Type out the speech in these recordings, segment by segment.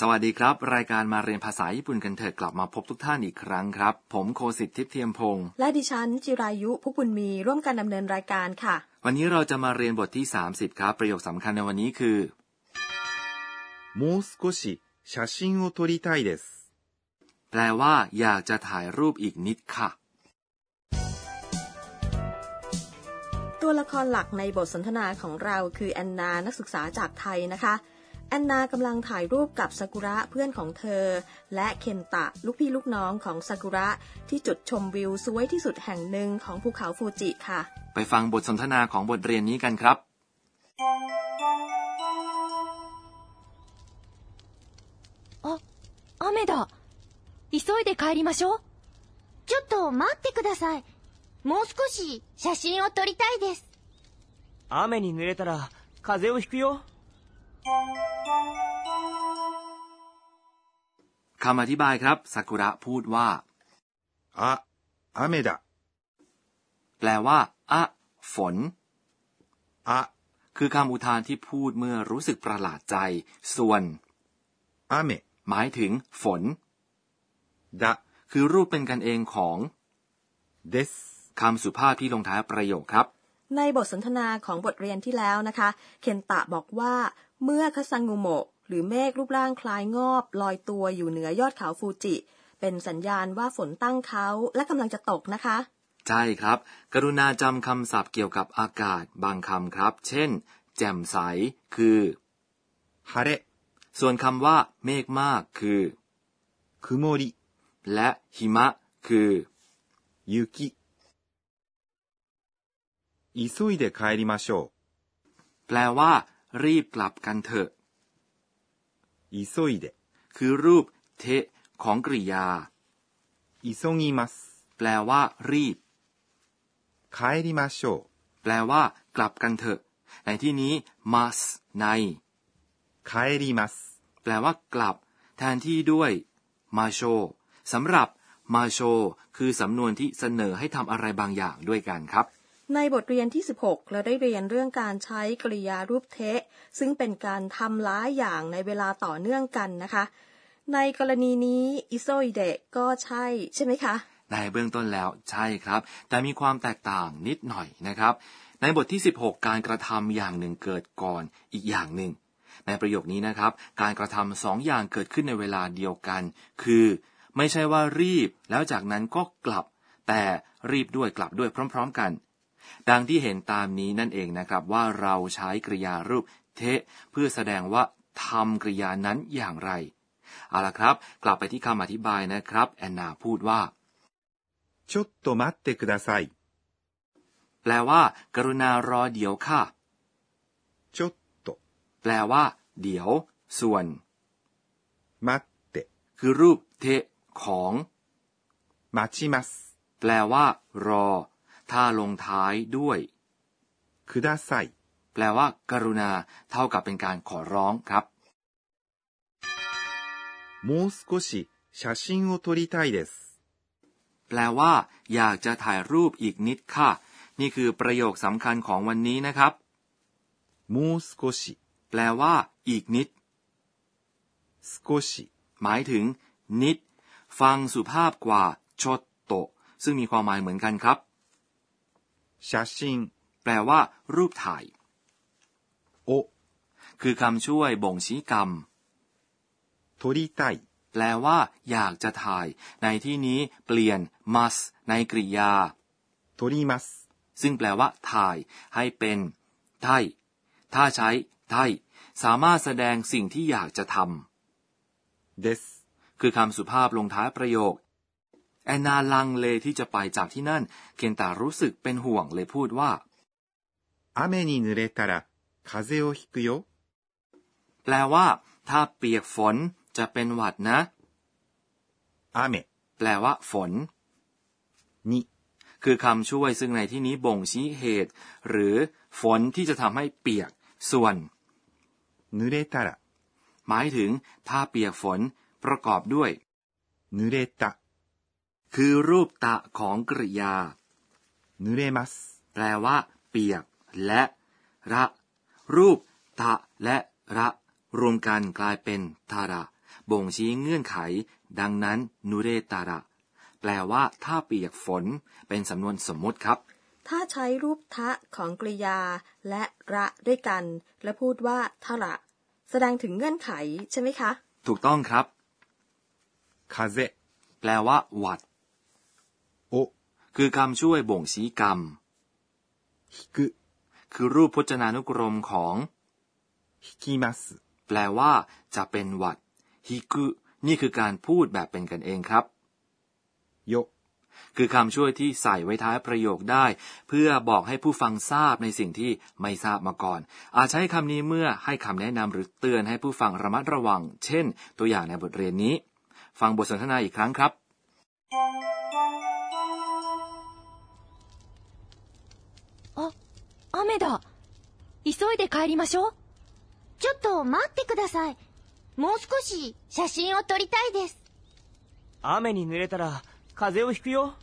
สวัสดีครับ รายการมาเรียนภาษาญี่ปุ่นกันเถิดกลับมาพบทุกท่านอีกครั้งครับ ผมโคสิทธิ์ทิพย์เทียมพงศ์และดิฉันจิรายุพุกบุญมีร่วมกันดำเนินรายการค่ะ วันนี้เราจะมาเรียนบทที่ 30 ครับ ประโยคสำคัญในวันนี้คือもう少し写真を撮りたいですแปลว่า อยากจะถ่ายรูปอีกนิดค่ะ ตัวละครหลักในบทสนทนาของเราคือแอนนานักศึกษาจากไทยนะคะ แอนนากำลังถ่ายรูปกับซากุระเพื่อนของเธอ และเคนตะลูกพี่ลูกน้องของซากุระที่จุดชมวิวสวยที่สุดแห่งหนึ่งของภูเขาฟูจิค่ะ ไปฟังบทสนทนาของบทเรียนนี้กันครับ あ、雨だ。急いで帰りましょう。ちょっと待ってください。もう少し写真を撮りたいです。雨に濡れたら風邪をひくよ。 คำอธิบายครับซากุระพูดว่าอะอาเมดะแปลว่าอะฝนอะคือคำอุทานที่พูดเมื่อรู้สึกประหลาดใจ ส่วนอาเมหมายถึงฝน ดะ คือรูปเป็นกันเองของเดสคำสุภาพที่ลงท้ายประโยคครับ ในบทสนทนาของบทเรียนที่แล้วนะคะ เคนตะบอกว่า เมื่อคาซังงูโมะหรือเมฆรูปร่างคล้ายงอบลอยตัวอยู่เหนือยอดเขาฟูจิ เป็นสัญญาณว่าฝนตั้งเขาและกำลังจะตกนะคะ ใช่ครับ กรุณาจำคำศัพท์เกี่ยวกับอากาศบางคำครับ เช่น แจ่มใส คือ 晴れ、 ส่วนคำว่า เมฆมาก คือ 曇り、 และหิมะ คือ 雪。急いで帰りましょ แปลว่า รีบกลับกันเถอะอิโซอิเดคือรูปเทของกริยาอิโซงิมัสแปลว่า รีบคายริมาโชแปลว่า กลับกันเถอะ ในที่นี้มัสในคายริมัสแปลว่ากลับ แทนที่ด้วยมาโชสำหรับมาโช คือสำนวนที่เสนอให้ทำอะไรบางอย่างด้วยกันครับ ในบทเรียนที่ 16 เราได้เรียนเรื่องการใช้กริยารูปเทะ ซึ่งเป็นการทำหลายอย่างในเวลาต่อเนื่องกันนะคะ ในกรณีนี้อิโซอิเดะก็ใช่ใช่ไหมคะ ในเบื้องต้นแล้วใช่ครับ แต่มีความแตกต่างนิดหน่อยนะครับ ในบทที่ 16 การกระทำอย่างหนึ่งเกิดก่อนอีกอย่างหนึ่ง ในประโยคนี้นะครับ การกระทำสองอย่างเกิดขึ้นในเวลาเดียวกัน คือ ไม่ใช่ว่ารีบแล้วจากนั้นก็กลับ แต่รีบด้วยกลับด้วยพร้อม ๆ กัน ดังที่เห็นตามนี้นั่นเองนะครับ ว่าเราใช้กริยารูปเทะ เพื่อแสดงว่าทำกริยานั้นอย่างไรเอาละครับ กลับไปที่คำอธิบายนะครับ แอนนาพูดว่า ちょっと待ってください。 แปลว่า กรุณารอเดี๋ยวค่ะ ちょっと、 แปลว่า เดี๋ยว ส่วน 待って、 คือรูปเทะของ 待ちます。 แปลว่า รอ ถ้าลงท้ายด้วย ください。 แปลว่า กรุณา เท่ากับเป็นการขอร้องครับ もう少し写真を撮りたいです。 แปลว่า อยากจะถ่ายรูปอีกนิดค่ะ นี่คือประโยคสำคัญของวันนี้นะครับ もう少し、 แปลว่า อีกนิด 少し、 หมายถึง นิด ฟังสุภาพกว่าชดโตะซึ่งมีความหมายเหมือนกันครับ ชาชิงแปลว่า รูปถ่าย โอ คือคำช่วยบ่งชี้กรรมโทริไตแปลว่า อยากจะถ่าย ในที่นี้เปลี่ยน must ในกริยาโทริมัสซึ่งแปลว่า ถ่าย ให้เป็นไทถ้าใช้ไทสามารถแสดงสิ่งที่อยากจะทำですคือคำสุภาพลงท้ายประโยค แอนนาลังเลที่จะไปจากที่นั่น เคนตารู้สึกเป็นห่วงเลยพูดว่า 雨に濡れたら風邪をひくよ。 แปลว่า ถ้าเปียกฝนจะเป็นหวัดนะ 雨 แปลว่า ฝน に คือคำช่วยซึ่งในที่นี้บ่งชี้เหตุ หรือฝนที่จะทำให้เปียก ส่วน 濡れたら หมายถึง ถ้าเปียกฝนประกอบด้วย 濡れた、 คือรูปตะของกริยา 濡れます。 แปลว่า เปียก และ ระ รูป ตะ และ ระ รวมกันกลายเป็นทาระ บ่งชี้เงื่อนไข ดังนั้นนูเรตาระ แปลว่า ถ้าเปียกฝน เป็นสำนวนสมมุติครับ ถ้าใช้รูปทะของกริยาและระด้วยกัน และพูดว่าทระ แสดงถึงเงื่อนไขใช่ไหมคะ ถูกต้องครับ 風 แปลว่า หวัด を คือคำช่วยบ่งชี้กรรมฮิกุคือรูปพจนานุกรมของฮิกิมัสแปลว่า จะเป็นหวัดฮิกุนี่คือการพูดแบบเป็นกันเองครับโยคือคำช่วยที่ใส่ไว้ท้ายประโยคได้ เพื่อบอกให้ผู้ฟังทราบในสิ่งที่ไม่ทราบมาก่อน อาจใช้คำนี้เมื่อให้คำแนะนำหรือเตือนให้ผู้ฟังระมัดระวัง เช่น ตัวอย่างในบทเรียนนี้ ฟังบทสนทนาอีกครั้งครับ 雨だ。急いで帰りましょう。ちょっと待ってください。もう少し写真を撮りたいです。雨に濡れたら風邪をひくよ。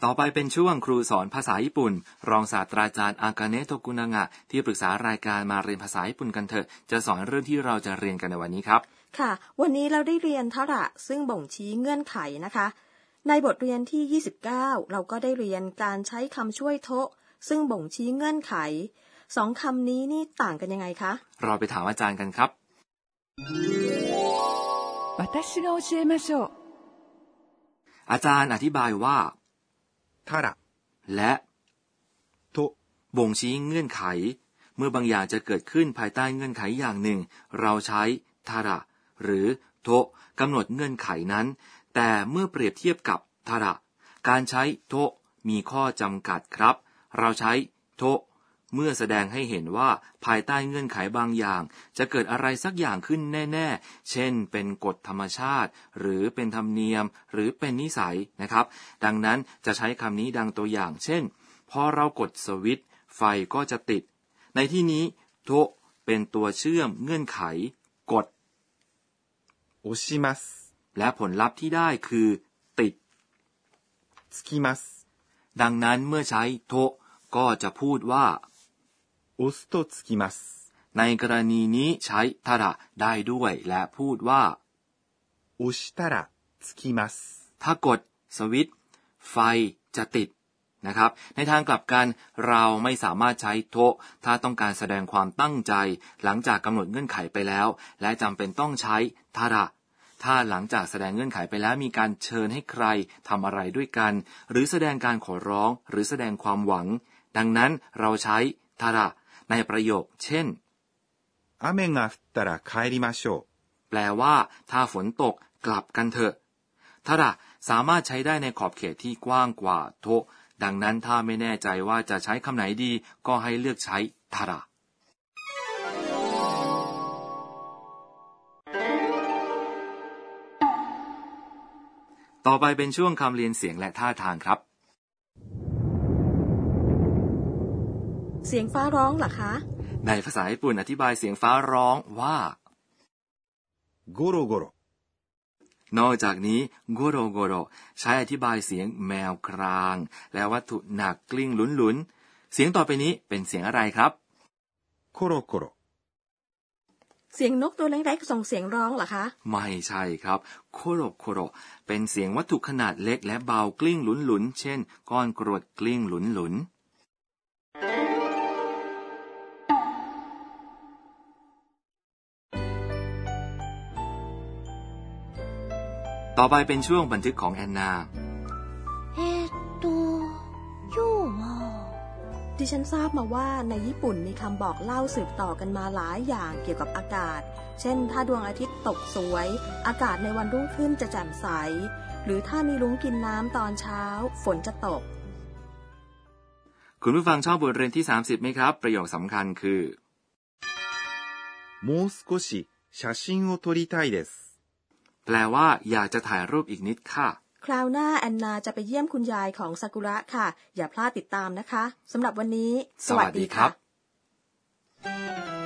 ต่อไปเป็นช่วงครูสอนภาษาญี่ปุ่น รองศาสตราจารย์อากาเนะโทกุนางะ ที่ปรึกษารายการมาเรียนภาษาญี่ปุ่นกันเถอะ จะสอนเรื่องที่เราจะเรียนกันในวันนี้ครับ ค่ะ วันนี้เราได้เรียนทระซึ่งบ่งชี้เงื่อนไขนะคะ ในบทเรียนที่ 29 เราก็ได้เรียนการใช้คำช่วยโทะ ซึ่งบ่งชี้เงื่อนไข สองคำนี้นี่ต่างกันยังไงคะ เราไปถามอาจารย์กันครับอาจารย์อธิบายว่าทาระและโทบ่งชี้เงื่อนไข เมื่อบางอย่างจะเกิดขึ้นภายใต้เงื่อนไขอย่างหนึ่ง เราใช้ทาระหรือโทกำหนดเงื่อนไขนั้น แต่เมื่อเปรียบเทียบกับทาระการใช้โทมีข้อจำกัดครับ เราใช้โทเมื่อแสดงให้เห็นว่าภายใต้เงื่อนไขบางอย่าง จะเกิดอะไรสักอย่างขึ้นแน่ ๆ เช่น เป็นกฎธรรมชาติ หรือเป็นธรรมเนียม หรือเป็นนิสัยนะครับ ดังนั้นจะใช้คำนี้ดังตัวอย่าง เช่น พอเรากดสวิตช์ไฟก็จะติด ในที่นี้โทเป็นตัวเชื่อมเงื่อนไข กดโอชิมัส และผลลัพธ์ที่ได้คือ ติด つきます。 ดังนั้นเมื่อใช้โทะก็จะพูดว่า 押すとつきます。 ในกรณีนี้ใช้ทาระได้ด้วย และพูดว่า 押したらつきます。 ถ้ากดสวิตช์ไฟจะติดนะครับ ในทางกลับกันเราไม่สามารถใช้โทะถ้าต้องการแสดงความตั้งใจ หลังจากกำหนดเงื่อนไขไปแล้ว และจำเป็นต้องใช้ทาระ ถ้าหลังจากแสดงเงื่อนไขไปแล้วมีการเชิญให้ใครทำอะไรด้วยกัน หรือแสดงการขอร้องหรือแสดงความหวัง ดังนั้นเราใช้ทาระ ในประโยค เช่น 雨が降ったら帰りましょう。 แปลว่า ถ้าฝนตกกลับกันเถอะทาระสามารถใช้ได้ในขอบเขตที่กว้างกว่าโทะดังนั้นถ้าไม่แน่ใจว่าจะใช้คำไหนดี ก็ให้เลือกใช้ทาระ ต่อไปเป็นช่วงคำเรียนเสียงและท่าทางครับ เสียงฟ้าร้องหรอคะ ในภาษาญี่ปุ่นอธิบายเสียงฟ้าร้องว่า ゴロゴロ นอกจากนี้ ゴロゴロ ใช้อธิบายเสียงแมวคราง และวัตถุหนักกลิ้งหลุนๆ เสียงต่อไปนี้เป็นเสียงอะไรครับコロコロ เสียงนกตัวเล็กๆส่งเสียงร้องเหรอคะ ไม่ใช่ครับ コロコロ เป็นเสียงวัตถุขนาดเล็กและเบากลิ้งหลุนหลุนๆเช่น ก้อนกรวดกลิ้งหลุนหลุนๆต่อไปเป็นช่วงบันทึกของแอนนา ดิฉันทราบมาว่าในญี่ปุ่นมีคำบอกเล่าสืบต่อกันมาหลายอย่างเกี่ยวกับอากาศ เช่น ถ้าดวงอาทิตย์ตกสวย อากาศในวันรุ่งขึ้นจะแจ่มใส หรือถ้ามีลุงกินน้ำตอนเช้า ฝนจะตก คุณผู้ฟังชอบบทเรียนที่ 30ไหมครับ ประโยคสำคัญคือ もう少し写真を撮りたいです。 แปลว่า อยากจะถ่ายรูปอีกนิดค่ะ คราวหน้าแอนนาจะไปเยี่ยมคุณยายของซากุระค่ะ อย่าพลาดติดตามนะคะสำหรับวันนี้ สวัสดีครับ